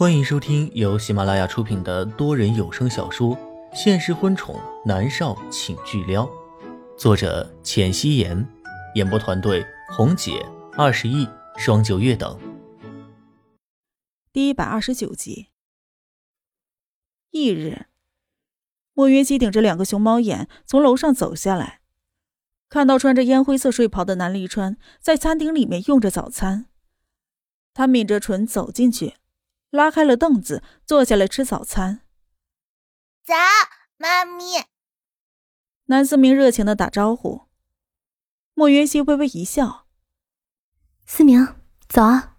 欢迎收听由喜马拉雅出品的多人有声小说《现实婚宠男少请巨撩》，作者：浅汐颜，演播团队：红姐、二十亿、双九月等。第一百二十九集。翌日，莫云熙顶着两个熊猫眼从楼上走下来，看到穿着烟灰色睡袍的南离川在餐厅里面用着早餐，他抿着唇走进去。拉开了凳子，坐下来吃早餐。早，妈咪。南思明热情的打招呼。莫云熙微微一笑：“思明，早啊。”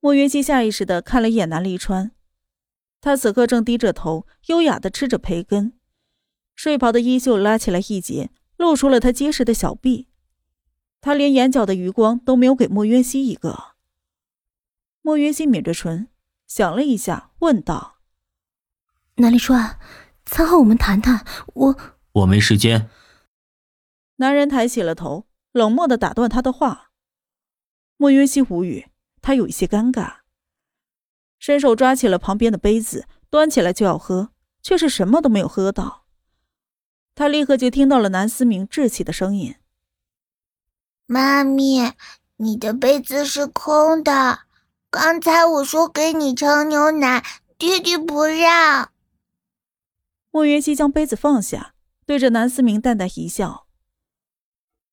莫云熙下意识的看了一眼南离川，他此刻正低着头，优雅的吃着培根，睡袍的衣袖拉起来一截，露出了他结实的小臂。他连眼角的余光都没有给莫渊熙一个。莫云溪抿着唇，想了一下，问道：“南离川，餐后我们谈谈。我我没时间。”男人抬起了头，冷漠的打断他的话。莫云溪无语，他有一些尴尬，伸手抓起了旁边的杯子，端起来就要喝，却是什么都没有喝到。他立刻就听到了南思明稚气的声音：“妈咪，你的杯子是空的。”刚才我说给你盛牛奶，弟弟不让。莫云熙将杯子放下，对着南思明淡淡一笑。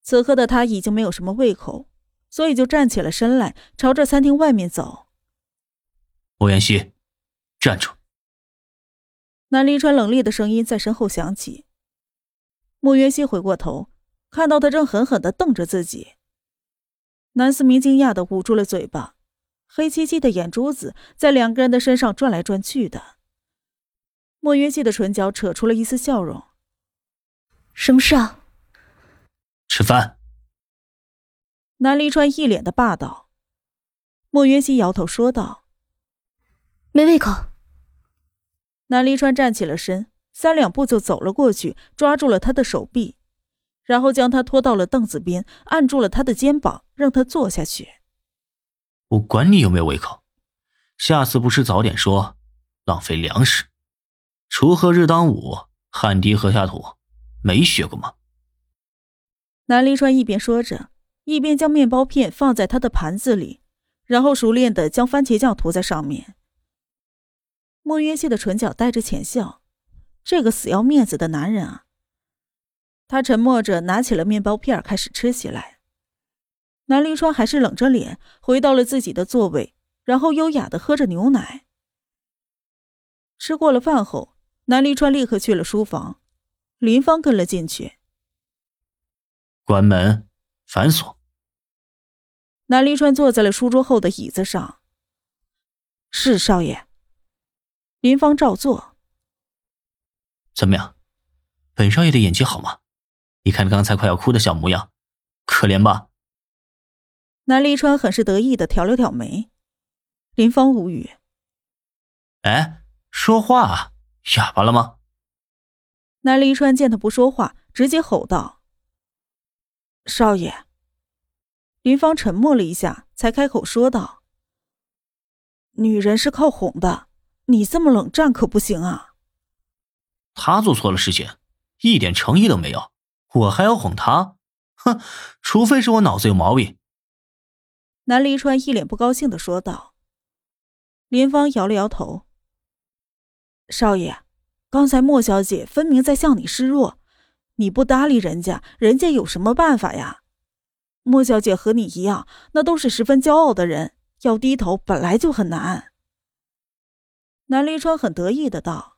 此刻的他已经没有什么胃口，所以就站起了身来，朝着餐厅外面走。莫云熙，站住！南离川冷冽的声音在身后响起。莫云熙回过头，看到他正狠狠的瞪着自己。南思明惊讶的捂住了嘴巴。黑漆漆的眼珠子在两个人的身上转来转去的。莫云溪的唇角扯出了一丝笑容。什么事啊？吃饭。南离川一脸的霸道。莫云溪摇头说道：“没胃口。”南离川站起了身，三两步就走了过去，抓住了他的手臂，然后将他拖到了凳子边，按住了他的肩膀，让他坐下去。我管你有没有胃口，下次不吃早点说，浪费粮食。锄禾日当午，汗滴禾下土，没学过吗？南离川一边说着，一边将面包片放在他的盘子里，然后熟练的将番茄酱涂在上面。莫约西的唇角带着浅笑，这个死要面子的男人啊。他沉默着拿起了面包片，开始吃起来。南临川还是冷着脸回到了自己的座位，然后优雅的喝着牛奶。吃过了饭后，南临川立刻去了书房，林芳跟了进去。关门，反锁。南临川坐在了书桌后的椅子上。是少爷。林芳照做。怎么样，本少爷的演技好吗？你看刚才快要哭的小模样，可怜吧？南离川很是得意的挑了挑眉，林芳无语。哎，说话，哑巴了吗？南离川见他不说话，直接吼道：“少爷！”林芳沉默了一下，才开口说道：“女人是靠哄的，你这么冷战可不行啊。”他做错了事情，一点诚意都没有，我还要哄他？哼，除非是我脑子有毛病。南离川一脸不高兴的说道：“林芳摇了摇头，少爷，刚才莫小姐分明在向你示弱，你不搭理人家，人家有什么办法呀？莫小姐和你一样，那都是十分骄傲的人，要低头本来就很难。”南离川很得意的道：“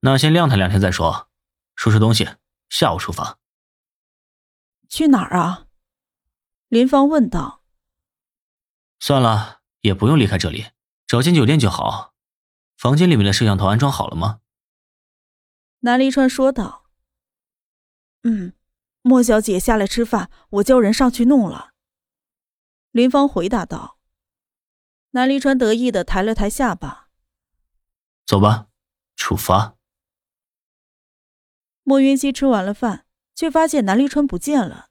那先晾他两天再说，收拾东西，下午出发。”去哪儿啊？林芳问道。算了，也不用离开这里，找间酒店就好。房间里面的摄像头安装好了吗？南离川说道。嗯，莫小姐下来吃饭，我叫人上去弄了。林芳回答道。南离川得意的抬了抬下巴。走吧，出发。莫云熙吃完了饭，却发现南离川不见了，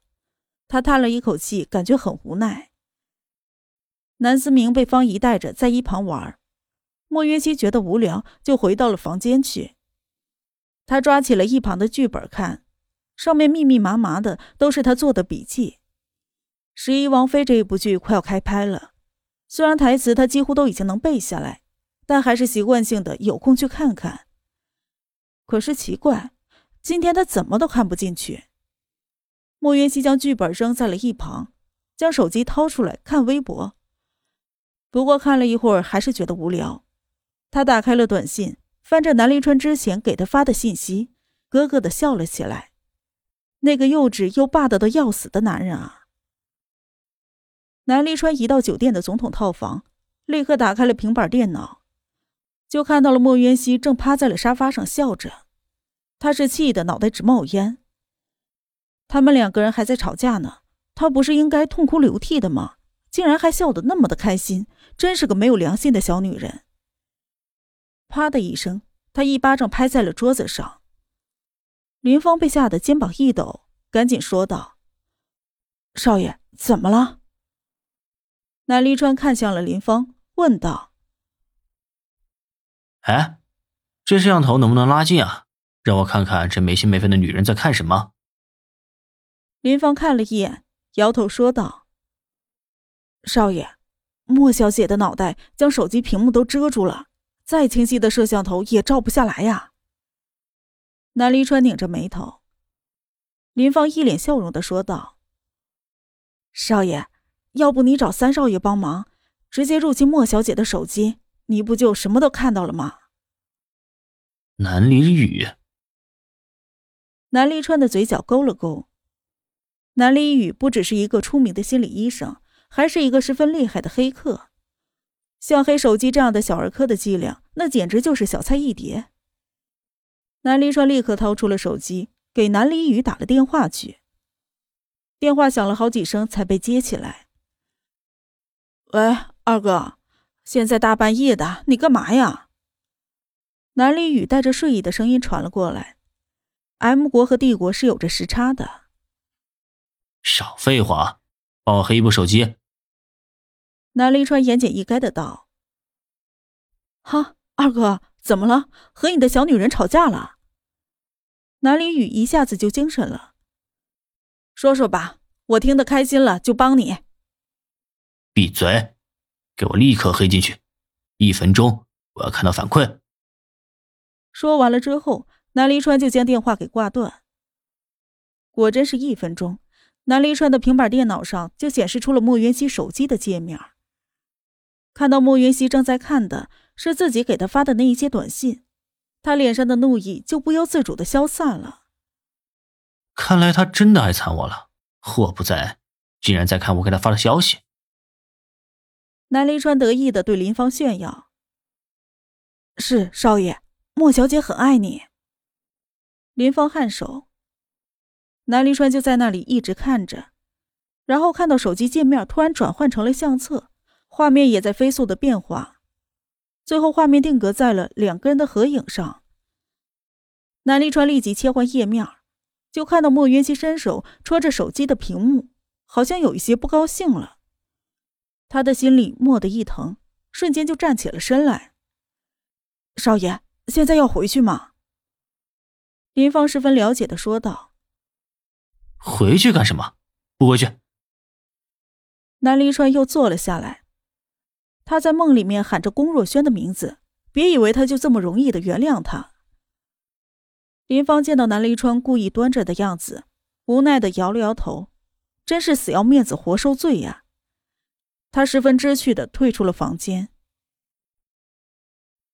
他叹了一口气，感觉很无奈。南思明被方姨带着在一旁玩，莫约西觉得无聊，就回到了房间去。他抓起了一旁的剧本看，上面密密麻麻的都是他做的笔记。《十一王妃》这一部剧快要开拍了，虽然台词他几乎都已经能背下来，但还是习惯性的有空去看看。可是奇怪，今天他怎么都看不进去。莫云熙将剧本扔在了一旁，将手机掏出来看微博。不过看了一会儿，还是觉得无聊。他打开了短信。翻着南离川之前给他发的信息，咯咯的笑了起来。那个幼稚又霸道的要死的男人啊！南离川一到酒店的总统套房，立刻打开了平板电脑，就看到了莫渊熙正趴在了沙发上笑着。他是气得脑袋直冒烟。他们两个人还在吵架呢，他不是应该痛哭流涕的吗？竟然还笑得那么的开心，真是个没有良心的小女人。啪的一声，他一巴掌拍在了桌子上。林芳被吓得肩膀一抖，赶紧说道：“少爷，怎么了？”南离川看向了林芳，问道：“哎，这摄像头能不能拉近啊？让我看看这没心没肺的女人在看什么。”林芳看了一眼，摇头说道：“少爷，莫小姐的脑袋将手机屏幕都遮住了。”再清晰的摄像头也照不下来呀。南离川拧着眉头，林芳一脸笑容的说道：“少爷，要不你找三少爷帮忙，直接入侵莫小姐的手机，你不就什么都看到了吗？”南离雨，南离川的嘴角勾了勾。南离雨不只是一个出名的心理医生，还是一个十分厉害的黑客。像黑手机这样的小儿科的伎俩，那简直就是小菜一碟。南离川立刻掏出了手机，给南离宇打了电话去。电话响了好几声才被接起来。喂，二哥，现在大半夜的，你干嘛呀？南离宇带着睡意的声音传了过来。M 国和帝国是有着时差的。少废话，帮我黑一部手机。南离川言简意赅的道：“哈，二哥，怎么了？和你的小女人吵架了？”南离宇一下子就精神了。说说吧，我听得开心了就帮你。闭嘴，给我立刻黑进去，一分钟，我要看到反馈。说完了之后，南离川就将电话给挂断。果真是一分钟，南离川的平板电脑上就显示出了莫云熙手机的界面。看到莫云熙正在看的是自己给他发的那一些短信，他脸上的怒意就不由自主的消散了。看来他真的爱惨我了，我不在，竟然在看我给他发的消息。南离川得意的对林芳炫耀：“是少爷，莫小姐很爱你。”林芳颔首。南离川就在那里一直看着，然后看到手机界面突然转换成了相册。画面也在飞速的变化，最后画面定格在了两个人的合影上。南离川立即切换页面，就看到莫云熙伸手戳着手机的屏幕，好像有一些不高兴了。他的心里蓦地一疼，瞬间就站起了身来。少爷，现在要回去吗？林芳十分了解的说道。回去干什么？不回去。南离川又坐了下来。他在梦里面喊着龚若轩的名字，别以为他就这么容易的原谅他。林芳见到南离川故意端着的样子，无奈的摇了摇头，真是死要面子活受罪呀。他十分知趣的退出了房间。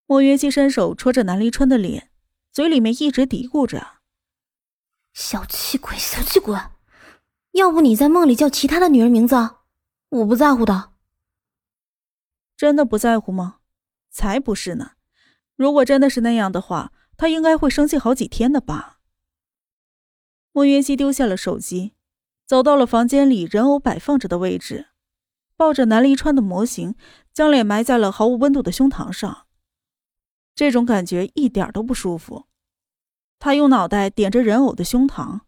莫云熙伸手戳着南离川的脸，嘴里面一直嘀咕着：“小气鬼，小气鬼，要不你在梦里叫其他的女人名字，我不在乎的。”真的不在乎吗？才不是呢！如果真的是那样的话，他应该会生气好几天的吧。莫云溪丢下了手机，走到了房间里人偶摆放着的位置，抱着南离川的模型，将脸埋在了毫无温度的胸膛上。这种感觉一点都不舒服。他用脑袋点着人偶的胸膛。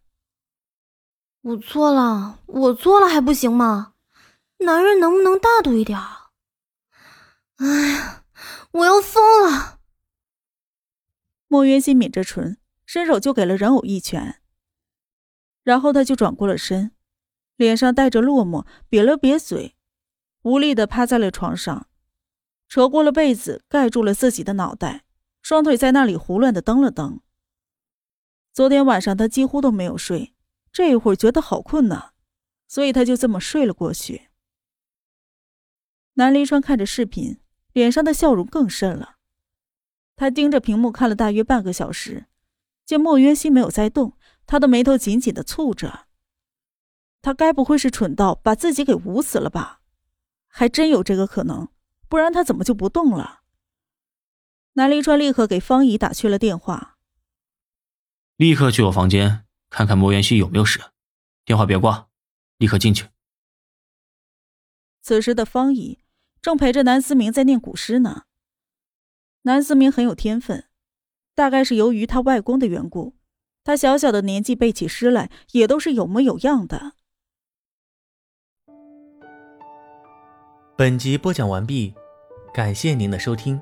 我错了，我错了还不行吗？男人能不能大度一点？哎呀我要疯了！莫渊熙抿着唇，伸手就给了人偶一拳，然后他就转过了身，脸上带着落寞，瘪了瘪嘴，无力的趴在了床上，扯过了被子盖住了自己的脑袋，双腿在那里胡乱的蹬了蹬。昨天晚上他几乎都没有睡，这一会儿觉得好困呐，所以他就这么睡了过去。南离川看着视频，脸上的笑容更甚了。他盯着屏幕看了大约半个小时，见莫渊熙没有再动，他的眉头紧紧的蹙着。他该不会是蠢到把自己给捂死了吧？还真有这个可能，不然他怎么就不动了？南离川立刻给方姨打去了电话，立刻去我房间看看莫元熙有没有事。电话别挂，立刻进去。此时的方姨。正陪着南思明在念古诗呢。南思明很有天分，大概是由于他外公的缘故，他小小的年纪背起诗来也都是有模有样的。本集播讲完毕，感谢您的收听。